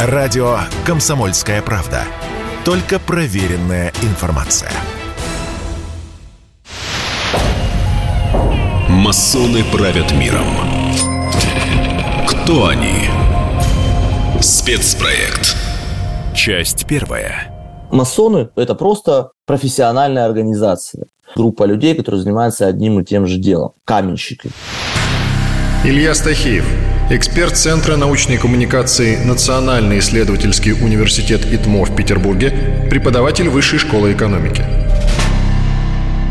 Радио «Комсомольская правда». Только проверенная информация. Масоны правят миром. Кто они? Спецпроект. Часть первая. Масоны – это просто профессиональная организация. Группа людей, которые занимаются одним и тем же делом. Каменщики. Илья Стахеев, эксперт Центра научной коммуникации Национальный исследовательский университет ИТМО в Петербурге, преподаватель Высшей школы экономики.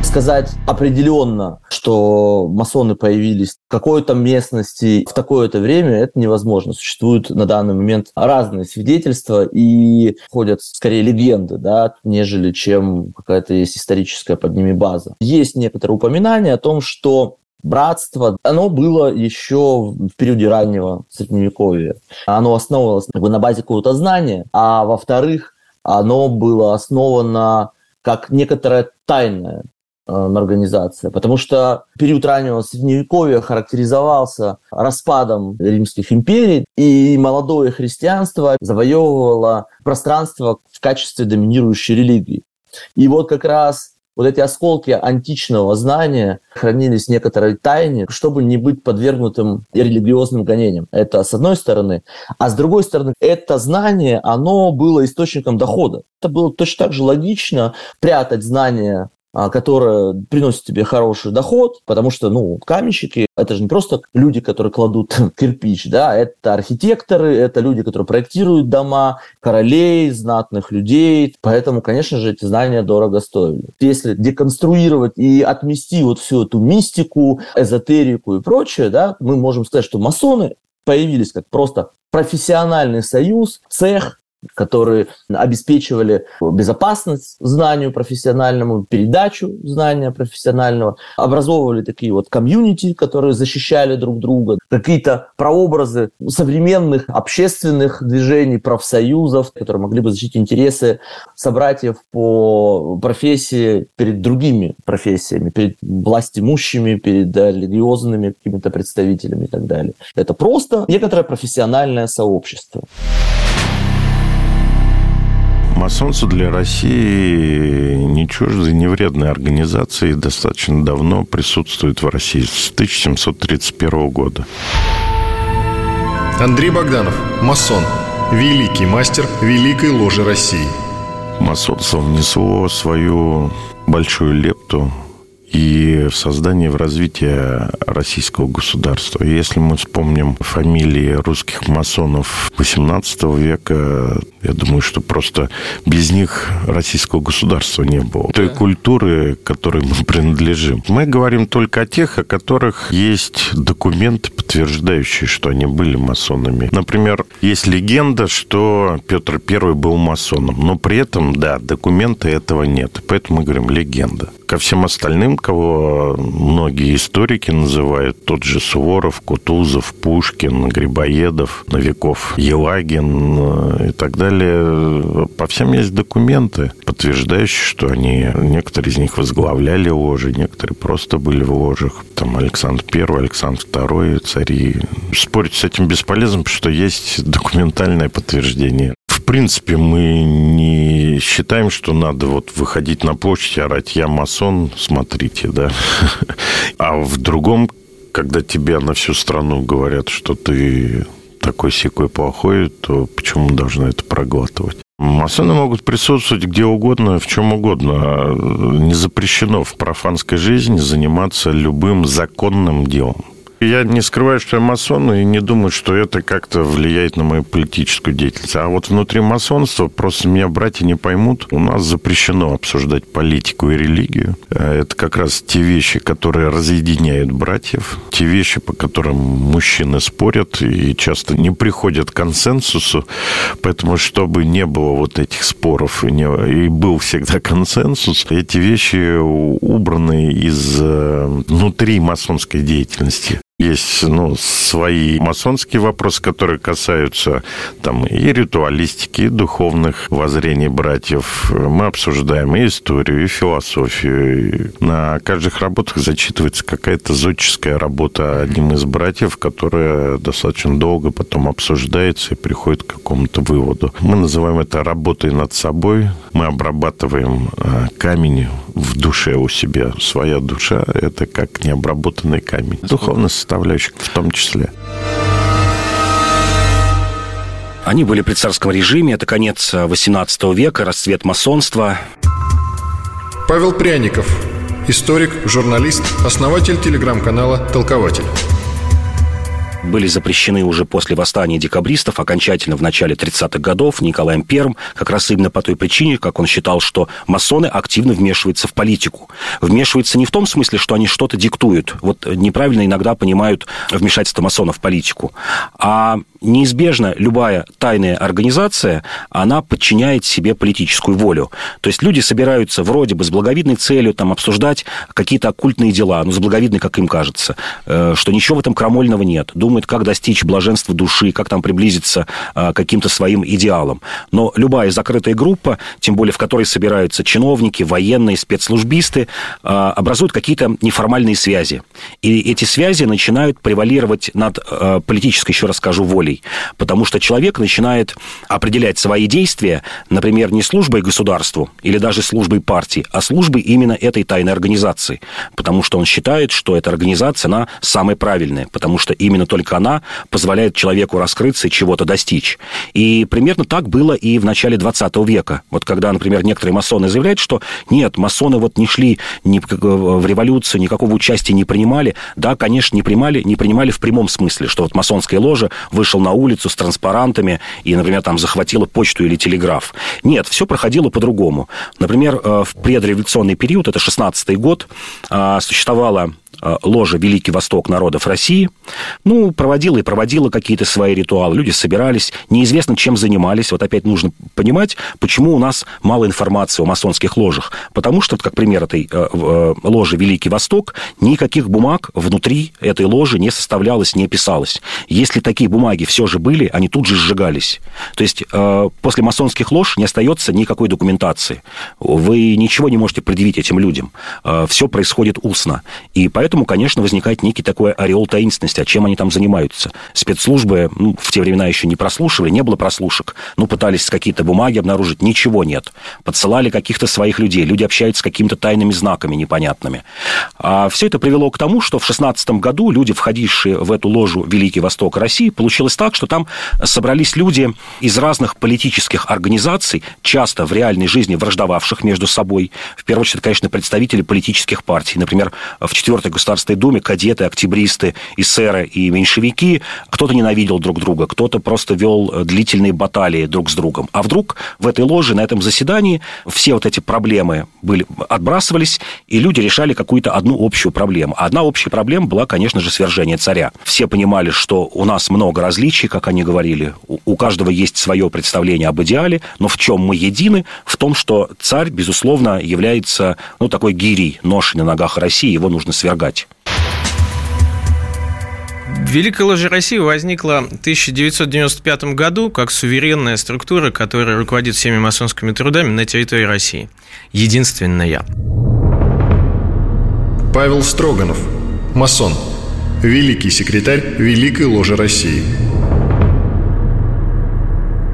Сказать определенно, что масоны появились в какой-то местности в такое-то время, это невозможно. Существуют на данный момент разные свидетельства и ходят скорее легенды, да, нежели чем какая-то есть историческая под ними база. Есть некоторые упоминания о том, что братство, оно было еще в периоде раннего средневековья. Оно основывалось как бы, на базе какого-то знания, а во-вторых, оно было основано как некоторая тайная э, организация, потому что период раннего средневековья характеризовался распадом римских империй, и молодое христианство завоевывало пространство в качестве доминирующей религии. И вот как раз вот эти осколки античного знания хранились в некоторой тайне, чтобы не быть подвергнутым религиозным гонениям. Это с одной стороны. А с другой стороны, это знание, оно было источником дохода. Это было точно так же логично прятать знания которая приносит тебе хороший доход, потому что, ну, каменщики – это же не просто люди, которые кладут кирпич, да, это архитекторы, это люди, которые проектируют дома, королей, знатных людей, поэтому, конечно же, эти знания дорого стоили. Если деконструировать и отмести вот всю эту мистику, эзотерику и прочее, да, мы можем сказать, что масоны появились как просто профессиональный союз, цех, которые обеспечивали безопасность знанию профессиональному, передачу знания профессионального, образовывали такие вот комьюнити, которые защищали друг друга, какие-то прообразы современных общественных движений, профсоюзов, которые могли бы защитить интересы собратьев по профессии перед другими профессиями, перед властимущими, перед религиозными какими-то представителями и так далее. Это просто некоторое профессиональное сообщество. Масонство для России не чуждой, не вредной организации достаточно давно присутствует в России с 1731 года. Андрей Богданов, масон, великий мастер Великой Ложи России. Масонство внесло свою большую лепту и в создании, в развитии российского государства. Если мы вспомним фамилии русских масонов XVIII века, я думаю, что просто без них российского государства не было. Той культуры, которой мы принадлежим. Мы говорим только о тех, о которых есть документы, подтверждающие, что они были масонами. Например, есть легенда, что Петр I был масоном, но при этом, да, документа этого нет. Поэтому мы говорим легенда. Ко всем остальным, кого многие историки называют, тот же Суворов, Кутузов, Пушкин, Грибоедов, Новиков, Елагин э, и так далее, по всем есть документы, подтверждающие, что они, некоторые из них возглавляли ложи, некоторые просто были в ложах. Там Александр I, Александр II, цари. Спорить с этим бесполезно, потому что есть документальное подтверждение принципе, мы не считаем, что надо вот выходить на площадь и орать «я масон, смотрите», да. А в другом, когда тебе на всю страну говорят, что ты такой секой плохой, то почему должны это проглатывать? Масоны могут присутствовать где угодно, в чем угодно. Не запрещено в профанской жизни заниматься любым законным делом. Я не скрываю, что я масон, и не думаю, что это как-то влияет на мою политическую деятельность. А вот внутри масонства просто меня братья не поймут. У нас запрещено обсуждать политику и религию. Э, это как раз те вещи, которые разъединяют братьев, те вещи, по которым мужчины спорят и часто не приходят к консенсусу. Поэтому, чтобы не было вот этих споров и, не, и был всегда консенсус, эти вещи убраны из э, внутри масонской деятельности. Есть ну, свои масонские вопросы, которые касаются там, и ритуалистики, и духовных воззрений братьев. Мы обсуждаем и историю, и философию. И на каждых работах зачитывается какая-то зодческая работа одним из братьев, которая достаточно долго потом обсуждается и приходит к какому-то выводу. Мы называем это работой над собой. Мы обрабатываем э, камень в душе у себя. Своя душа – это как необработанный камень. Духовность составляющих в том числе. Они были при царском режиме, это конец 18 века, расцвет масонства. Павел Пряников, историк, журналист, основатель телеграм-канала «Толкователь» были запрещены уже после восстания декабристов, окончательно в начале 30-х годов Николаем I, как раз именно по той причине, как он считал, что масоны активно вмешиваются в политику. Вмешиваются не в том смысле, что они что-то диктуют. Вот неправильно иногда понимают вмешательство масонов в политику. А неизбежно любая тайная организация, она подчиняет себе политическую волю. То есть люди собираются вроде бы с благовидной целью там, обсуждать какие-то оккультные дела, ну, с благовидной, как им кажется, э, что ничего в этом крамольного нет. Думают, как достичь блаженства души, как там приблизиться э, к каким-то своим идеалам. Но любая закрытая группа, тем более в которой собираются чиновники, военные, спецслужбисты, э, образуют какие-то неформальные связи. И эти связи начинают превалировать над политической, еще раз скажу, волей волей, потому что человек начинает определять свои действия, например, не службой государству или даже службой партии, а службой именно этой тайной организации, потому что он считает, что эта организация, она самая правильная, потому что именно только она позволяет человеку раскрыться и чего-то достичь. И примерно так было и в начале 20 века. Вот когда, например, некоторые масоны заявляют, что нет, масоны вот не шли ни в революцию, никакого участия не принимали. Да, конечно, не принимали, не принимали в прямом смысле, что вот масонская ложа вышла вышел на улицу с транспарантами и, например, там захватила почту или телеграф. Нет, все проходило по-другому. Например, э, в предреволюционный период, это 16-й год, э, существовала ложа «Великий Восток народов России». Ну, проводила и проводила какие-то свои ритуалы. Люди собирались, неизвестно, чем занимались. Вот опять нужно понимать, почему у нас мало информации о масонских ложах. Потому что, как пример этой э, э, ложи «Великий Восток», никаких бумаг внутри этой ложи не составлялось, не писалось. Если такие бумаги все же были, они тут же сжигались. То есть после масонских лож не остается никакой документации. Вы ничего не можете предъявить этим людям. Все происходит устно. И поэтому Поэтому, конечно, возникает некий такой ореол таинственности, а чем они там занимаются. Спецслужбы ну, в те времена еще не прослушивали, не было прослушек. Ну, пытались какие-то бумаги обнаружить, ничего нет. Подсылали каких-то своих людей, люди общаются с какими-то тайными знаками непонятными. А все это привело к тому, что в 16 году люди, входившие в эту ложу Великий Восток России, получилось так, что там собрались люди из разных политических организаций, часто в реальной жизни враждовавших между собой. В первую очередь, конечно, представители политических партий. Например, в 4 Государственной Думе кадеты, октябристы, эсеры и меньшевики, кто-то ненавидел друг друга, кто-то просто вел э, длительные баталии друг с другом. А вдруг в этой ложе, на этом заседании, все вот эти проблемы были, отбрасывались, и люди решали какую-то одну общую проблему. Одна общая проблема была, конечно же, свержение царя. Все понимали, что у нас много различий, как они говорили, у каждого есть свое представление об идеале, но в чем мы едины? В том, что царь, безусловно, является ну, такой гирей, ношей на ногах России, его нужно свергать помогать. Великая ложа России возникла в 1995 году как суверенная структура, которая руководит всеми масонскими трудами на территории России. Единственная. Павел Строганов, масон, великий секретарь Великой ложи России.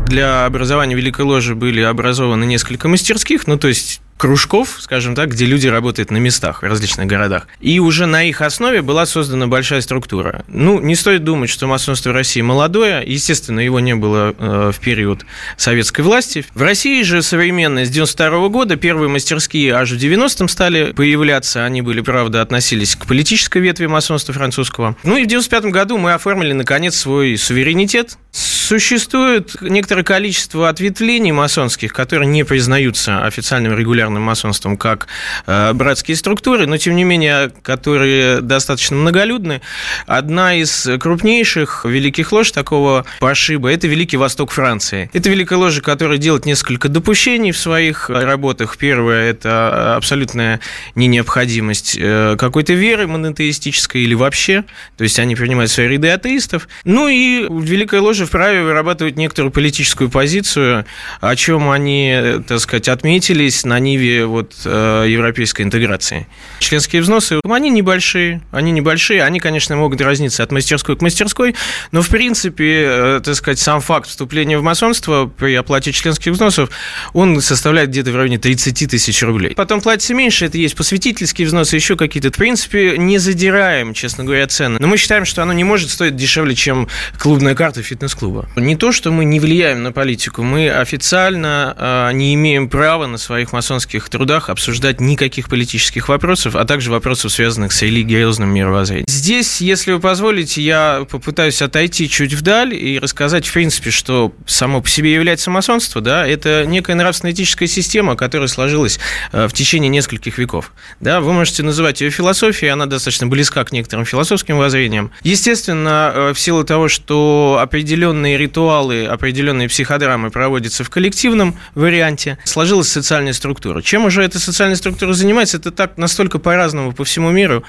Для образования Великой Ложи были образованы несколько мастерских, ну то есть кружков, скажем так, где люди работают на местах в различных городах. И уже на их основе была создана большая структура. Ну, не стоит думать, что масонство России молодое. Естественно, его не было э, в период советской власти. В России же современные с 92 года первые мастерские аж в 90-м стали появляться. Они были, правда, относились к политической ветви масонства французского. Ну и в 95 году мы оформили, наконец, свой суверенитет. Существует некоторое количество ответвлений масонских, которые не признаются официальным регулярным масонством, как э, братские структуры, но тем не менее, которые достаточно многолюдны. Одна из крупнейших великих лож такого пошиба – это Великий Восток Франции. Это великая ложа, которая делает несколько допущений в своих работах. Первое – это абсолютная необходимость э, какой-то веры монотеистической или вообще, то есть они принимают свои ряды атеистов. Ну и Великая ложа вправе вырабатывать некоторую политическую позицию, о чем они, так сказать, отметились на ниве вот э, европейской интеграции. Членские взносы, они небольшие, они небольшие, они, конечно, могут разниться от мастерской к мастерской, но, в принципе, э, так сказать, сам факт вступления в масонство при оплате членских взносов, он составляет где-то в районе 30 тысяч рублей. Потом платится меньше, это есть посвятительские взносы, еще какие-то. В принципе, не задираем, честно говоря, цены. Но мы считаем, что оно не может стоить дешевле, чем клубная карта фитнес-клуба. Не то, что мы не влияем на политику, мы официально э, не имеем права на своих масонских трудах обсуждать никаких политических вопросов, а также вопросов, связанных с религиозным мировоззрением. Здесь, если вы позволите, я попытаюсь отойти чуть вдаль и рассказать, в принципе, что само по себе является масонство, да, это некая нравственно-этическая система, которая сложилась э, в течение нескольких веков. Да, вы можете называть ее философией, она достаточно близка к некоторым философским воззрениям. Естественно, э, в силу того, что определенные ритуалы, определенные психодрамы проводятся в коллективном варианте, сложилась социальная структура. Чем уже эта социальная структура занимается, это так настолько по-разному по всему миру.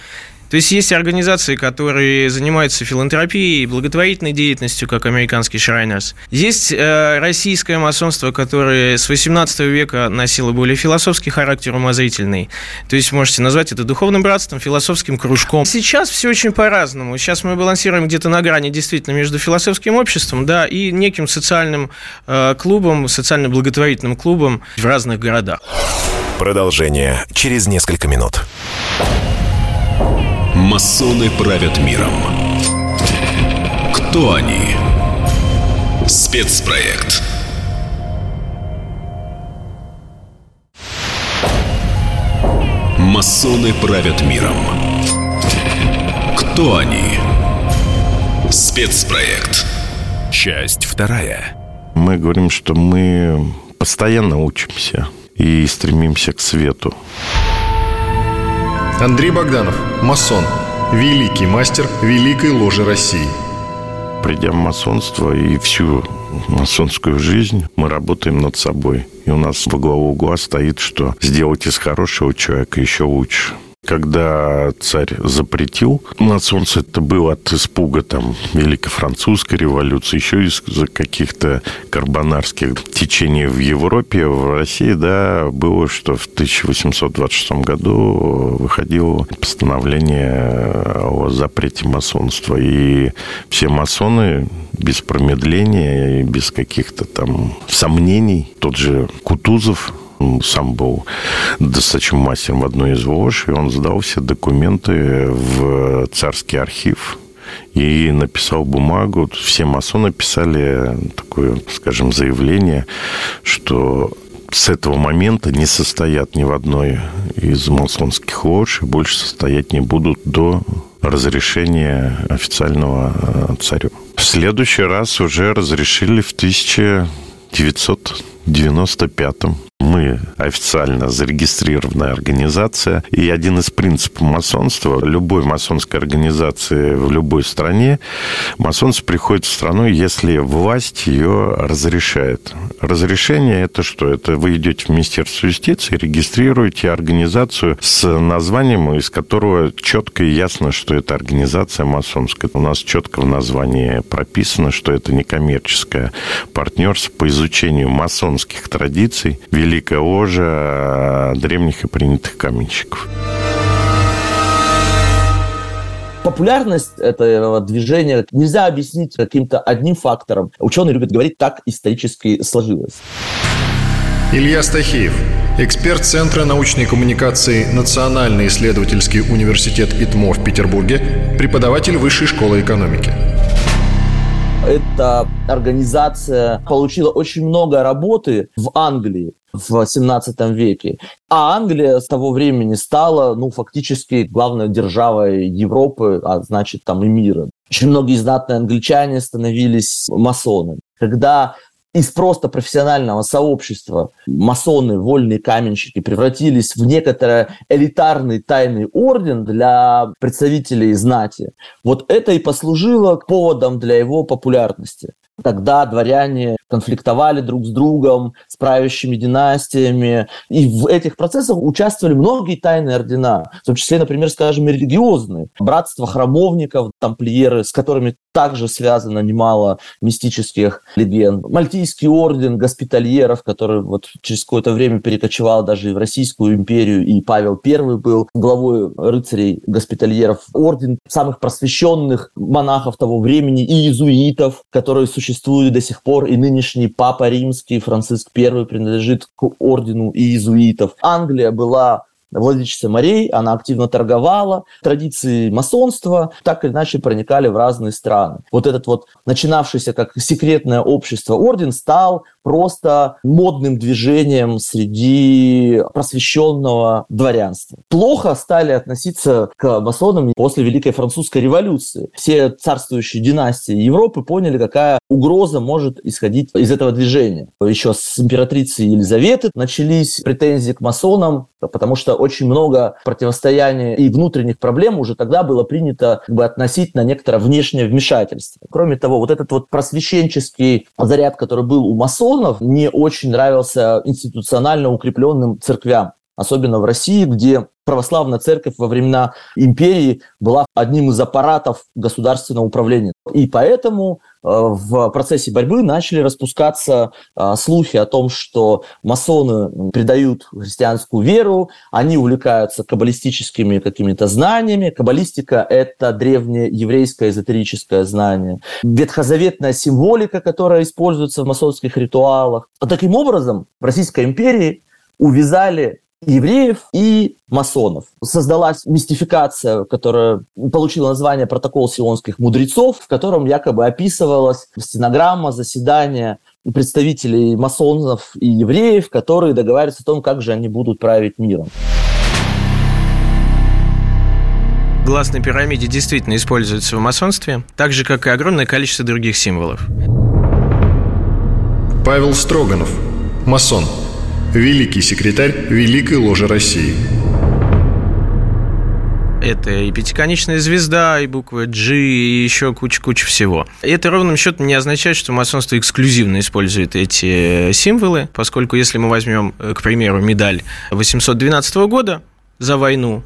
То есть есть организации, которые занимаются филантропией, благотворительной деятельностью, как американский Шрайнерс. Есть э, российское масонство, которое с 18 века носило более философский характер, умозрительный. То есть можете назвать это духовным братством, философским кружком. Сейчас все очень по-разному. Сейчас мы балансируем где-то на грани действительно между философским обществом да, и неким социальным э, клубом, социально-благотворительным клубом в разных городах. Продолжение через несколько минут. Масоны правят миром. Кто они? Спецпроект. Масоны правят миром. Кто они? Спецпроект. Часть вторая. Мы говорим, что мы постоянно учимся и стремимся к свету. Андрей Богданов, масон, великий мастер Великой Ложи России. Придя в масонство и всю масонскую жизнь, мы работаем над собой. И у нас во главу угла стоит, что сделать из хорошего человека еще лучше. Когда царь запретил на солнце, это было от испуга там Великой Французской революции, еще из-за каких-то карбонарских течений в Европе, в России, да, было, что в 1826 году выходило постановление о запрете масонства. И все масоны без промедления и без каких-то там сомнений, тот же Кутузов, сам был достаточно мастером в одной из ВОЖ, и он сдал все документы в царский архив и написал бумагу. Все масоны писали такое, скажем, заявление, что с этого момента не состоят ни в одной из масонских лож и больше состоять не будут до разрешения официального э, царю. В следующий раз уже разрешили в 1995 мы официально зарегистрированная организация. И один из принципов масонства, любой масонской организации в любой стране, масонство приходит в страну, если власть ее разрешает. Разрешение – это что? Это вы идете в Министерство юстиции, регистрируете организацию с названием, из которого четко и ясно, что это организация масонская. У нас четко в названии прописано, что это некоммерческое партнерство по изучению масонских традиций, великая ложа древних и принятых каменщиков. Популярность этого движения нельзя объяснить каким-то одним фактором. Ученые любят говорить, так исторически сложилось. Илья Стахеев, эксперт Центра научной коммуникации Национальный исследовательский университет ИТМО в Петербурге, преподаватель Высшей школы экономики. Эта организация получила очень много работы в Англии в 17 веке. А Англия с того времени стала, ну, фактически главной державой Европы, а значит, там и мира. Очень многие знатные англичане становились масонами. Когда из просто профессионального сообщества масоны, вольные каменщики превратились в некоторый элитарный тайный орден для представителей знати, вот это и послужило поводом для его популярности. Тогда дворяне конфликтовали друг с другом, с правящими династиями. И в этих процессах участвовали многие тайные ордена, в том числе, например, скажем, религиозные. Братство храмовников, тамплиеры, с которыми также связано немало мистических легенд. Мальтийский орден госпитальеров, который вот через какое-то время перекочевал даже в Российскую империю, и Павел I был главой рыцарей госпитальеров. Орден самых просвещенных монахов того времени и иезуитов, которые существуют до сих пор, и нынешний Папа Римский Франциск I принадлежит к ордену иезуитов. Англия была владычица морей, она активно торговала. Традиции масонства так или иначе проникали в разные страны. Вот этот вот начинавшийся как секретное общество орден стал просто модным движением среди просвещенного дворянства. Плохо стали относиться к масонам после Великой Французской революции. Все царствующие династии Европы поняли, какая угроза может исходить из этого движения. Еще с императрицы Елизаветы начались претензии к масонам, потому что очень много противостояния и внутренних проблем уже тогда было принято как бы, относить на некоторое внешнее вмешательство. Кроме того, вот этот вот просвещенческий заряд, который был у масонов, не очень нравился институционально укрепленным церквям особенно в России, где православная церковь во времена империи была одним из аппаратов государственного управления. И поэтому э, в процессе борьбы начали распускаться э, слухи о том, что масоны предают христианскую веру, они увлекаются каббалистическими какими-то знаниями. Каббалистика – это древнее еврейское эзотерическое знание. Ветхозаветная символика, которая используется в масонских ритуалах. Таким образом, в Российской империи увязали евреев и масонов. Создалась мистификация, которая получила название «Протокол сионских мудрецов», в котором якобы описывалась стенограмма заседания представителей масонов и евреев, которые договариваются о том, как же они будут править миром. Глаз на пирамиде действительно используется в масонстве, так же, как и огромное количество других символов. Павел Строганов, масон – великий секретарь Великой Ложи России. Это и пятиконечная звезда, и буква G, и еще куча-куча всего. И это ровным счетом не означает, что масонство эксклюзивно использует эти символы, поскольку если мы возьмем, к примеру, медаль 812 года за войну,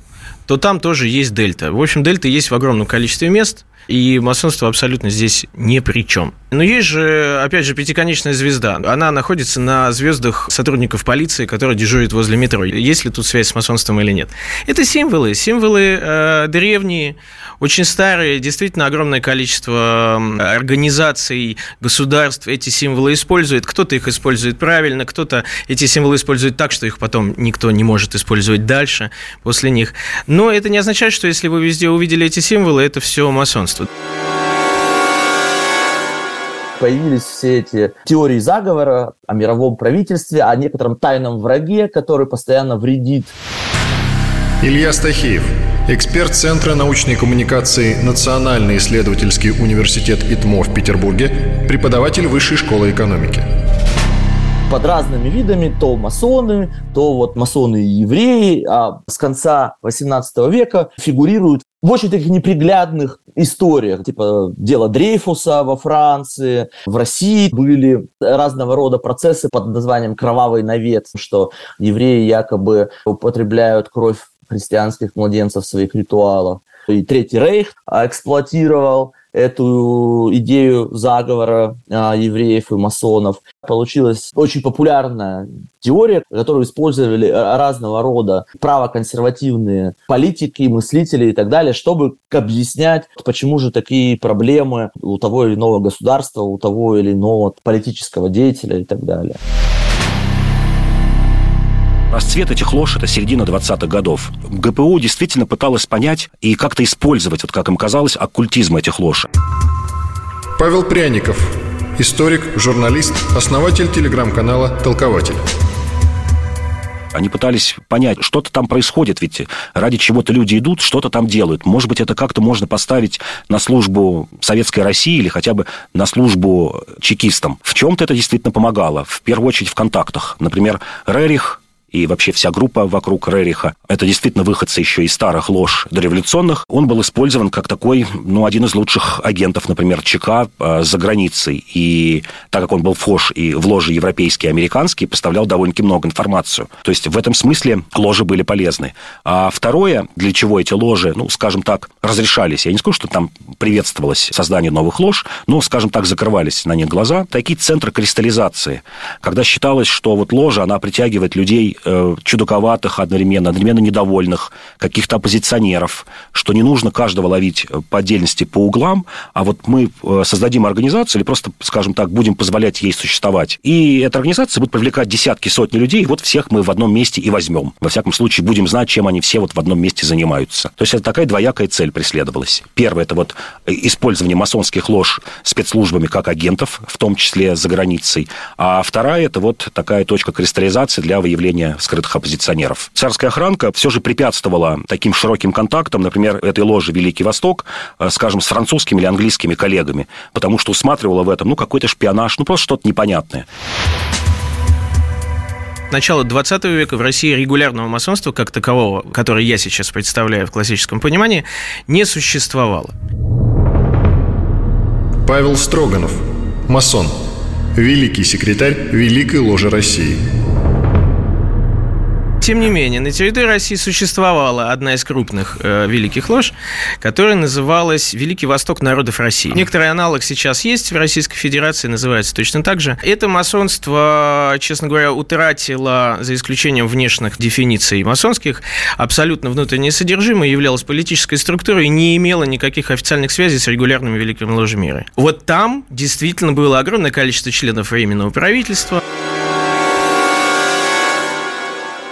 то там тоже есть дельта. В общем, дельта есть в огромном количестве мест, и масонство абсолютно здесь ни при чем. Но есть же, опять же, пятиконечная звезда. Она находится на звездах сотрудников полиции, которые дежурят возле метро. Есть ли тут связь с масонством или нет? Это символы. Символы э, древние, очень старые. Действительно, огромное количество организаций, государств эти символы использует. Кто-то их использует правильно, кто-то эти символы использует так, что их потом никто не может использовать дальше после них. Но это не означает, что если вы везде увидели эти символы, это все масонство появились все эти теории заговора о мировом правительстве, о некотором тайном враге, который постоянно вредит. Илья Стахеев, эксперт Центра научной коммуникации Национальный исследовательский университет ИТМО в Петербурге, преподаватель Высшей школы экономики под разными видами, то масоны, то вот масоны и евреи, а с конца 18 века фигурируют в очень таких неприглядных историях, типа дело Дрейфуса во Франции, в России были разного рода процессы под названием «Кровавый навет», что евреи якобы употребляют кровь христианских младенцев в своих ритуалах. И Третий Рейх эксплуатировал эту идею заговора а, евреев и масонов. Получилась очень популярная теория, которую использовали разного рода правоконсервативные политики, мыслители и так далее, чтобы объяснять, почему же такие проблемы у того или иного государства, у того или иного политического деятеля и так далее. Расцвет этих лож – это середина 20-х годов. ГПУ действительно пыталась понять и как-то использовать, вот как им казалось, оккультизм этих лож. Павел Пряников, историк, журналист, основатель телеграм-канала «Толкователь». Они пытались понять, что-то там происходит, ведь ради чего-то люди идут, что-то там делают. Может быть, это как-то можно поставить на службу Советской России или хотя бы на службу чекистам. В чем-то это действительно помогало. В первую очередь в контактах. Например, Рерих и вообще вся группа вокруг Рериха, это действительно выходцы еще из старых лож дореволюционных, он был использован как такой, ну, один из лучших агентов, например, ЧК э, за границей. И так как он был фош и в ложе европейские и американские, поставлял довольно-таки много информацию. То есть в этом смысле ложи были полезны. А второе, для чего эти ложи, ну, скажем так, разрешались, я не скажу, что там приветствовалось создание новых лож, но, скажем так, закрывались на них глаза, такие центры кристаллизации, когда считалось, что вот ложа, она притягивает людей э, чудаковатых одновременно, одновременно недовольных, каких-то оппозиционеров, что не нужно каждого ловить по отдельности по углам, а вот мы э, создадим организацию или просто, скажем так, будем позволять ей существовать. И эта организация будет привлекать десятки, сотни людей, и вот всех мы в одном месте и возьмем. Во всяком случае, будем знать, чем они все вот в одном месте занимаются. То есть это такая двоякая цель преследовалась. Первое – это вот использование масонских лож спецслужбами как агентов, в том числе за границей. А вторая – это вот такая точка кристаллизации для выявления скрытых оппозиционеров. Царская охранка все же препятствовала таким широким контактам, например, этой ложи «Великий Восток», э, скажем, с французскими или английскими коллегами, потому что усматривала в этом, ну, какой-то шпионаж, ну, просто что-то непонятное начала 20 века в России регулярного масонства как такового, которое я сейчас представляю в классическом понимании, не существовало. Павел Строганов, масон, великий секретарь Великой Ложи России. Тем не менее, на территории России существовала одна из крупных э, великих лож, которая называлась Великий Восток народов России. Некоторый аналог сейчас есть в Российской Федерации, называется точно так же. Это масонство, честно говоря, утратило, за исключением внешних дефиниций масонских, абсолютно внутреннее содержимое, являлось политической структурой и не имело никаких официальных связей с регулярными великими ложами мира. Вот там действительно было огромное количество членов Временного правительства.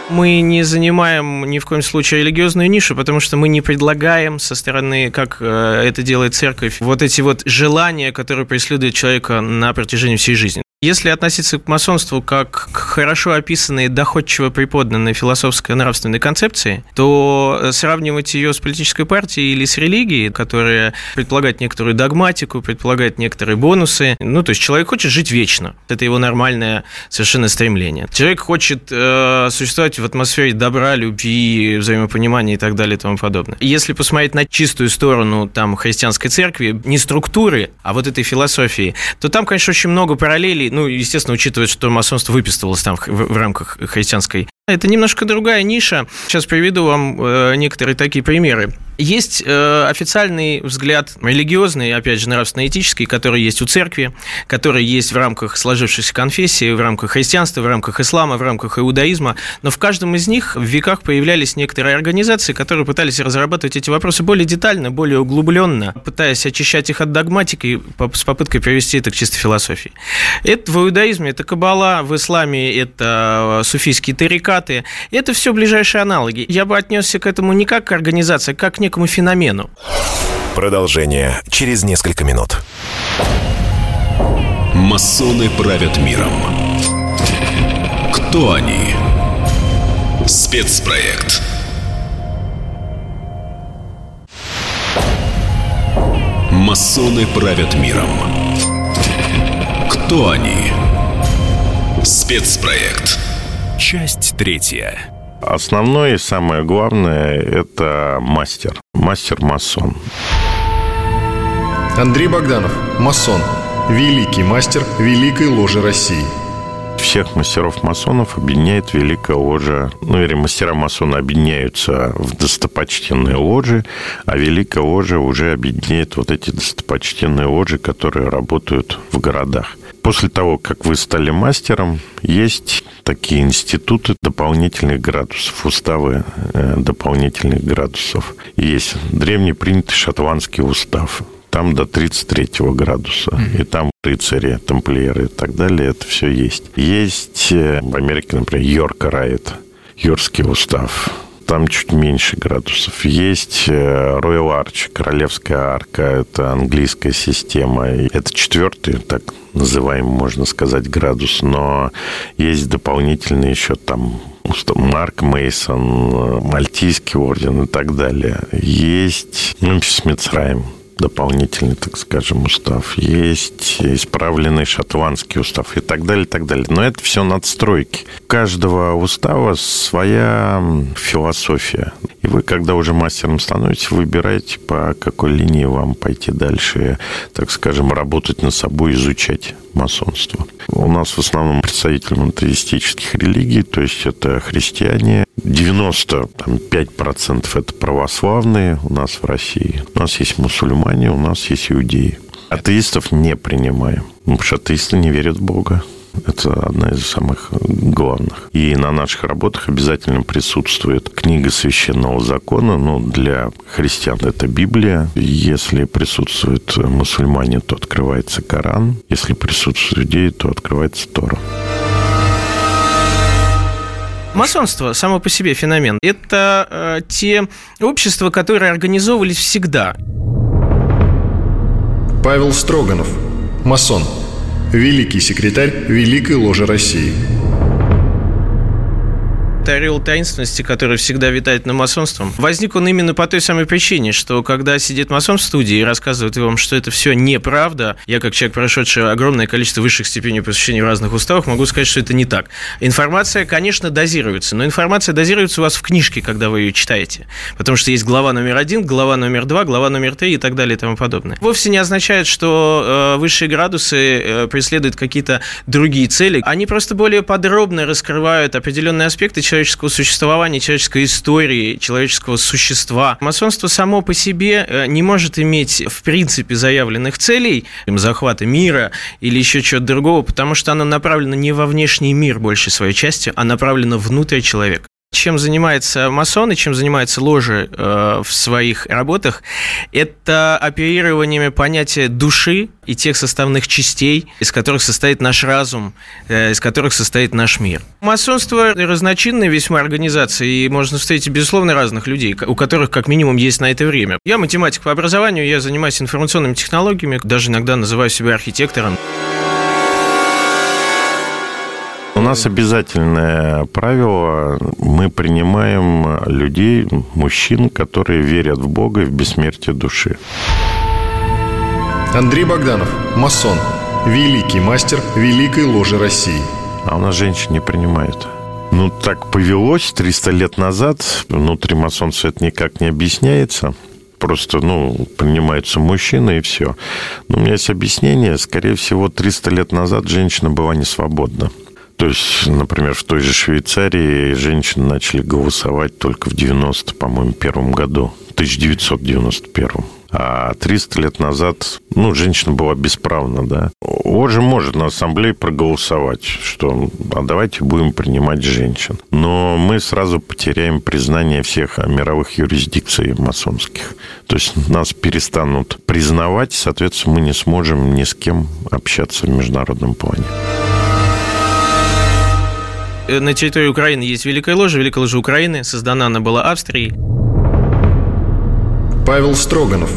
Мы не занимаем ни в коем случае религиозную нишу, потому что мы не предлагаем со стороны, как э, это делает церковь, вот эти вот желания, которые преследуют человека на протяжении всей жизни. Если относиться к масонству как к хорошо описанной, доходчиво преподанной философской нравственной концепции, то сравнивать ее с политической партией или с религией, которая предполагает некоторую догматику, предполагает некоторые бонусы, ну, то есть человек хочет жить вечно. Это его нормальное совершенно стремление. Человек хочет э, существовать в атмосфере добра, любви, взаимопонимания и так далее и тому подобное. Если посмотреть на чистую сторону там христианской церкви, не структуры, а вот этой философии, то там, конечно, очень много параллелей ну, естественно, учитывая, что масонство выписывалось там в, в рамках христианской это немножко другая ниша. Сейчас приведу вам э, некоторые такие примеры. Есть э, официальный взгляд, религиозный, опять же, нравственно-этический, который есть у церкви, который есть в рамках сложившейся конфессии, в рамках христианства, в рамках ислама, в рамках иудаизма. Но в каждом из них в веках появлялись некоторые организации, которые пытались разрабатывать эти вопросы более детально, более углубленно, пытаясь очищать их от догматики с попыткой привести это к чистой философии. Это в иудаизме, это каббала, в исламе это суфийский тарикаты. Это все ближайшие аналоги. Я бы отнесся к этому не как к организации, а как к некому феномену. Продолжение через несколько минут. Масоны правят миром. Кто они? Спецпроект. Масоны правят миром. Кто они? Спецпроект. Часть третья. Основное и самое главное – это мастер. Мастер-масон. Андрей Богданов, масон, великий мастер Великой Ложи России. Всех мастеров-масонов объединяет Великая Ложа. Ну, или мастера-масоны объединяются в достопочтенные ложи, а Великая Ложа уже объединяет вот эти достопочтенные ложи, которые работают в городах. После того, как вы стали мастером, есть такие институты дополнительных градусов, уставы э, дополнительных градусов. Есть древний принятый шотландский устав, там до 33 градуса. Mm-hmm. И там рыцари, тамплиеры и так далее, это все есть. Есть э, в Америке, например, Йорка Райт, Йоркский устав. там чуть меньше градусов. Есть Royal Arch, Королевская арка, это английская система. Это четвертый, так называемый, можно сказать, градус, но есть дополнительные еще там Марк Мейсон, Мальтийский орден и так далее. Есть ну, Мицраем, дополнительный, так скажем, устав, есть исправленный шотландский устав и так далее, и так далее. Но это все надстройки. У каждого устава своя философия. И вы, когда уже мастером становитесь, выбираете, по какой линии вам пойти дальше, так скажем, работать над собой, изучать масонство. У нас в основном представители монотеистических религий, то есть это христиане. 95% это православные у нас в России. У нас есть мусульмане, у нас есть иудеи. Атеистов не принимаем, потому что атеисты не верят в Бога. Это одна из самых главных. И на наших работах обязательно присутствует книга священного закона. Ну, для христиан это Библия. Если присутствуют мусульмане, то открывается Коран. Если присутствуют иудеи, то открывается Тора. Масонство само по себе феномен. Это э, те общества, которые организовывались всегда. Павел Строганов, масон – Великий секретарь Великой Ложи России это орел таинственности, который всегда витает на масонством. Возник он именно по той самой причине, что когда сидит масон в студии и рассказывает вам, что это все неправда, я как человек, прошедший огромное количество высших степеней посвящения в разных уставах, могу сказать, что это не так. Информация, конечно, дозируется, но информация дозируется у вас в книжке, когда вы ее читаете. Потому что есть глава номер один, глава номер два, глава номер три и так далее и тому подобное. Вовсе не означает, что э, высшие градусы э, преследуют какие-то другие цели. Они просто более подробно раскрывают определенные аспекты человека человеческого существования, человеческой истории, человеческого существа. Масонство само по себе э, не может иметь, в принципе, заявленных целей, захвата мира или еще чего-то другого, потому что оно направлено не во внешний мир большей своей части, а направлено внутрь человека чем занимается масон и чем занимается ложи э, в своих работах, это оперированиями понятия души и тех составных частей, из которых состоит наш разум, э, из которых состоит наш мир. Масонство разночинная весьма организация, и можно встретить, безусловно, разных людей, у которых как минимум есть на это время. Я математик по образованию, я занимаюсь информационными технологиями, даже иногда называю себя архитектором. Нас обязательное правило. Мы принимаем людей, мужчин, которые верят в Бога и в бессмертие души. Андрей Богданов, масон, великий мастер Великой Ложи России. А у нас женщин не принимают. Ну, так повелось 300 лет назад. Внутри масонства это никак не объясняется просто, ну, принимаются мужчины и все. Но у меня есть объяснение. Скорее всего, 300 лет назад женщина была не свободна. То есть, например, в той же Швейцарии женщины начали голосовать только в 90, по-моему, первом году, 1991. А 300 лет назад, ну, женщина была бесправна, да. Он же может на ассамблее проголосовать, что а давайте будем принимать женщин. Но мы сразу потеряем признание всех мировых юрисдикций масонских. То есть нас перестанут признавать, соответственно, мы не сможем ни с кем общаться в международном плане. Э, на территории Украины есть Великая Ложа. Великая Ложа Украины. Создана она была Австрией. Павел Строганов,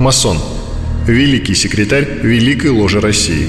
масон, великий секретарь Великой Ложи России.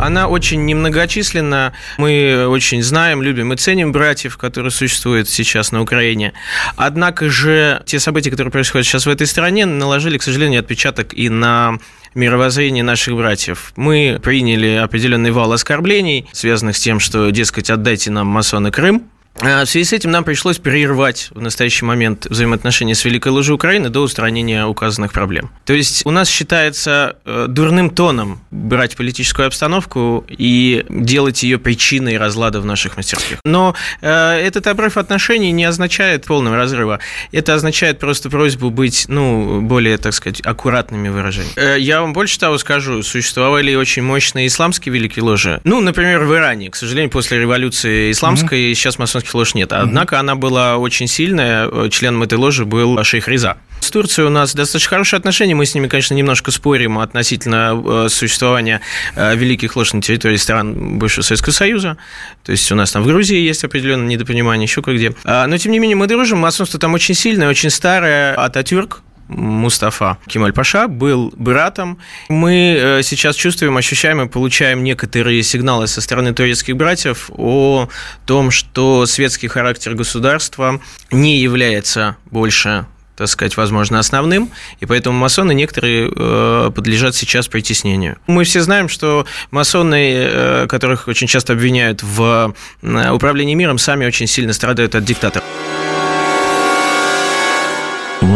Она очень немногочисленна. Мы очень знаем, любим и ценим братьев, которые существуют сейчас на Украине. Однако же те события, которые происходят сейчас в этой стране, наложили, к сожалению, отпечаток и на мировоззрение наших братьев. Мы приняли определенный вал оскорблений, связанных с тем, что, дескать, отдайте нам масоны Крым, в связи с этим нам пришлось прервать в настоящий момент взаимоотношения с Великой Ложей Украины до устранения указанных проблем. То есть у нас считается э, дурным тоном брать политическую обстановку и делать ее причиной разлада в наших мастерских. Но э, этот обрыв отношений не означает полного разрыва. Это означает просто просьбу быть, ну, более, так сказать, аккуратными выражениями. Э, я вам больше того скажу, существовали очень мощные исламские Великие Ложи. Ну, например, в Иране. К сожалению, после революции исламской mm-hmm. сейчас масонские лож нет. Однако она была очень сильная. Членом этой ложи был шейх Риза. С Турцией у нас достаточно хорошие отношения. Мы с ними, конечно, немножко спорим относительно существования великих лож на территории стран бывшего Советского Союза. То есть у нас там в Грузии есть определенное недопонимание, еще кое-где. Но, тем не менее, мы дружим. Масонство там очень сильное, очень старое. Ататюрк, Мустафа Кемаль Паша был братом. Мы э, сейчас чувствуем, ощущаем и получаем некоторые сигналы со стороны турецких братьев о том, что светский характер государства не является больше так сказать, возможно, основным, и поэтому масоны некоторые э, подлежат сейчас притеснению. Мы все знаем, что масоны, э, которых очень часто обвиняют в управлении миром, сами очень сильно страдают от диктатора.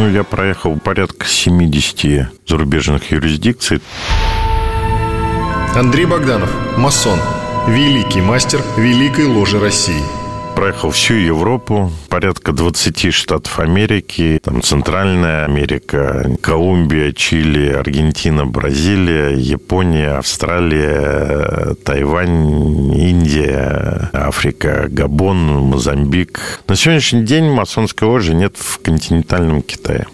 Ну, я проехал порядка 70 зарубежных юрисдикций. Андрей Богданов, масон, великий мастер Великой Ложи России – проехал всю Европу, порядка 20 штатов Америки, там Центральная Америка, Колумбия, Чили, Аргентина, Бразилия, Япония, Австралия, Тайвань, Индия, Африка, Габон, Мозамбик. На сегодняшний день масонской ложи нет в континентальном Китае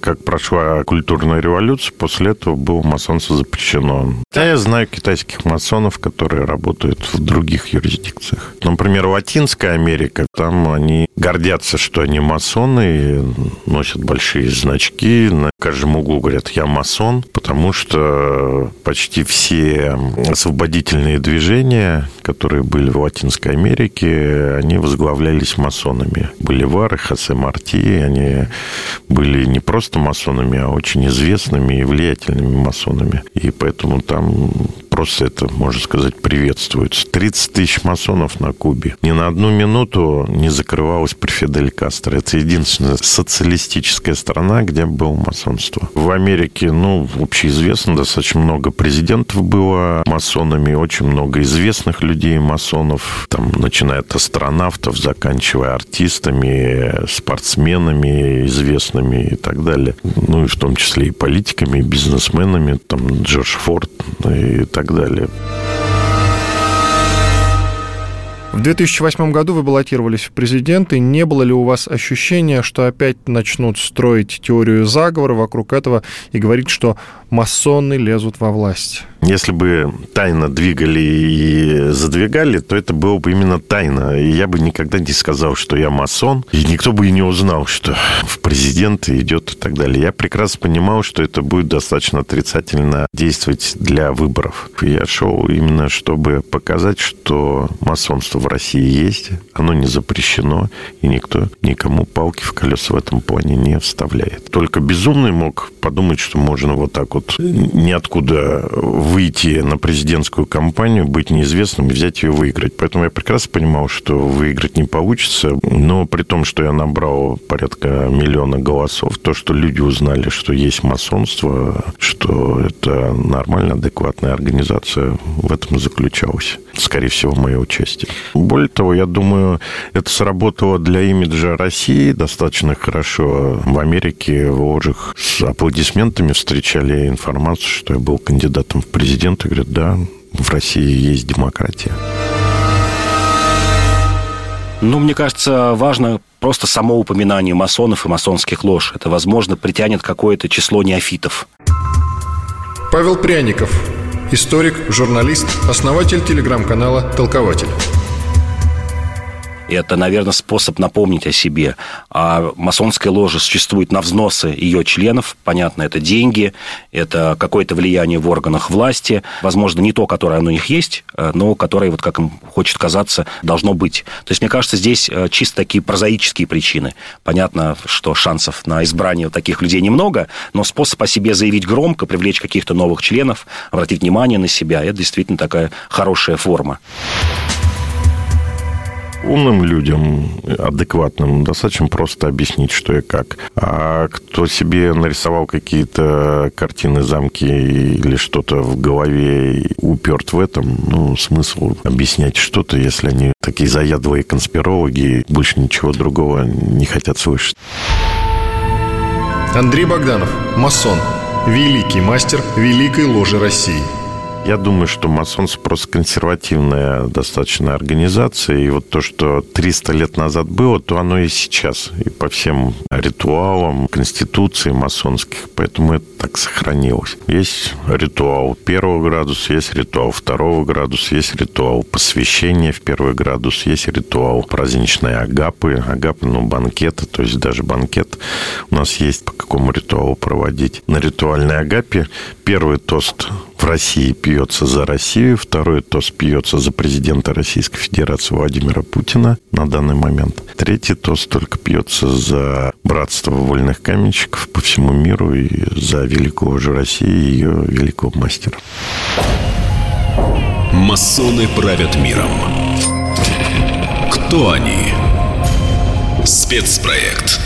как прошла культурная революция, после этого было масонство запрещено. Да, я знаю китайских масонов, которые работают в других юрисдикциях. Например, Латинская Америка, там они гордятся, что они масоны, носят большие значки, на каждом углу говорят «я масон», потому что почти все освободительные движения, которые были в Латинской Америке, они возглавлялись масонами. Боливар и Хосе Марти, они были не просто масонами, а очень известными и влиятельными масонами. И поэтому там просто это, можно сказать, приветствуется. 30 тысяч масонов на Кубе. Ни на одну минуту не закрывалась при Фидель Кастро. Это единственная социалистическая страна, где было масонство. В Америке, ну, общеизвестно, достаточно много президентов было масонами, очень много известных людей масонов, там, начиная от астронавтов, заканчивая артистами, спортсменами известными и так далее. Ну, и в том числе и политиками, и бизнесменами, там, Джордж Форд и так так далее. В 2008 году вы баллотировались в президенты. Не было ли у вас ощущения, что опять начнут строить теорию заговора вокруг этого и говорить, что масоны лезут во власть? Если бы тайно двигали и задвигали, то это было бы именно тайно. И я бы никогда не сказал, что я масон. И никто бы и не узнал, что в президенты идет и так далее. Я прекрасно понимал, что это будет достаточно отрицательно действовать для выборов. Я шел именно, чтобы показать, что масонство в России есть, оно не запрещено, и никто никому палки в колеса в этом плане не вставляет. Только безумный мог подумать, что можно вот так вот ниоткуда выйти на президентскую кампанию, быть неизвестным и взять ее выиграть. Поэтому я прекрасно понимал, что выиграть не получится. Но при том, что я набрал порядка миллиона голосов, то, что люди узнали, что есть масонство, что это нормальная, адекватная организация, в этом заключалось. Скорее всего, мое участие. Более того, я думаю, это сработало для имиджа России достаточно хорошо. В Америке в ложах с аплодисментами встречали информацию, что я был кандидатом в президенты президент и говорит, да, в России есть демократия. Ну, мне кажется, важно просто само упоминание масонов и масонских лож. Это, возможно, притянет какое-то число неофитов. Павел Пряников, историк, журналист, основатель телеграм-канала «Толкователь». Это, наверное, способ напомнить о себе. А масонская ложа существует на взносы ее членов. Понятно, это деньги, это какое-то влияние в органах власти. Возможно, не то, которое у них есть, э, но которое, вот как им хочет казаться, должно быть. То есть, мне кажется, здесь э, чисто такие прозаические причины. Понятно, что шансов на избрание таких людей немного, но способ о себе заявить громко, привлечь каких-то новых членов, обратить внимание на себя, это действительно такая хорошая форма умным людям, адекватным, достаточно просто объяснить, что и как. А кто себе нарисовал какие-то картины, замки или что-то в голове уперт в этом, ну, смысл объяснять что-то, если они такие заядлые конспирологи, больше ничего другого не хотят слышать. Андрей Богданов, масон, великий мастер Великой Ложи России – Я думаю, что масонство просто консервативная достаточно организация. И вот то, что 300 лет назад было, то оно и сейчас. И по всем ритуалам, конституции масонских. Поэтому это так сохранилось. Есть ритуал первого градуса, есть ритуал второго градуса, есть ритуал посвящения в первый градус, есть ритуал праздничной агапы. Агапы, ну, банкета, то есть даже банкет у нас есть по какому ритуалу проводить. На ритуальной агапе первый тост в России пьется за Россию, второй тост пьется за президента Российской Федерации Владимира Путина на данный момент. Третий тост только пьется за братство вольных каменщиков по всему миру и за великого же России и ее великого мастера. Масоны правят миром. Кто они? Спецпроект.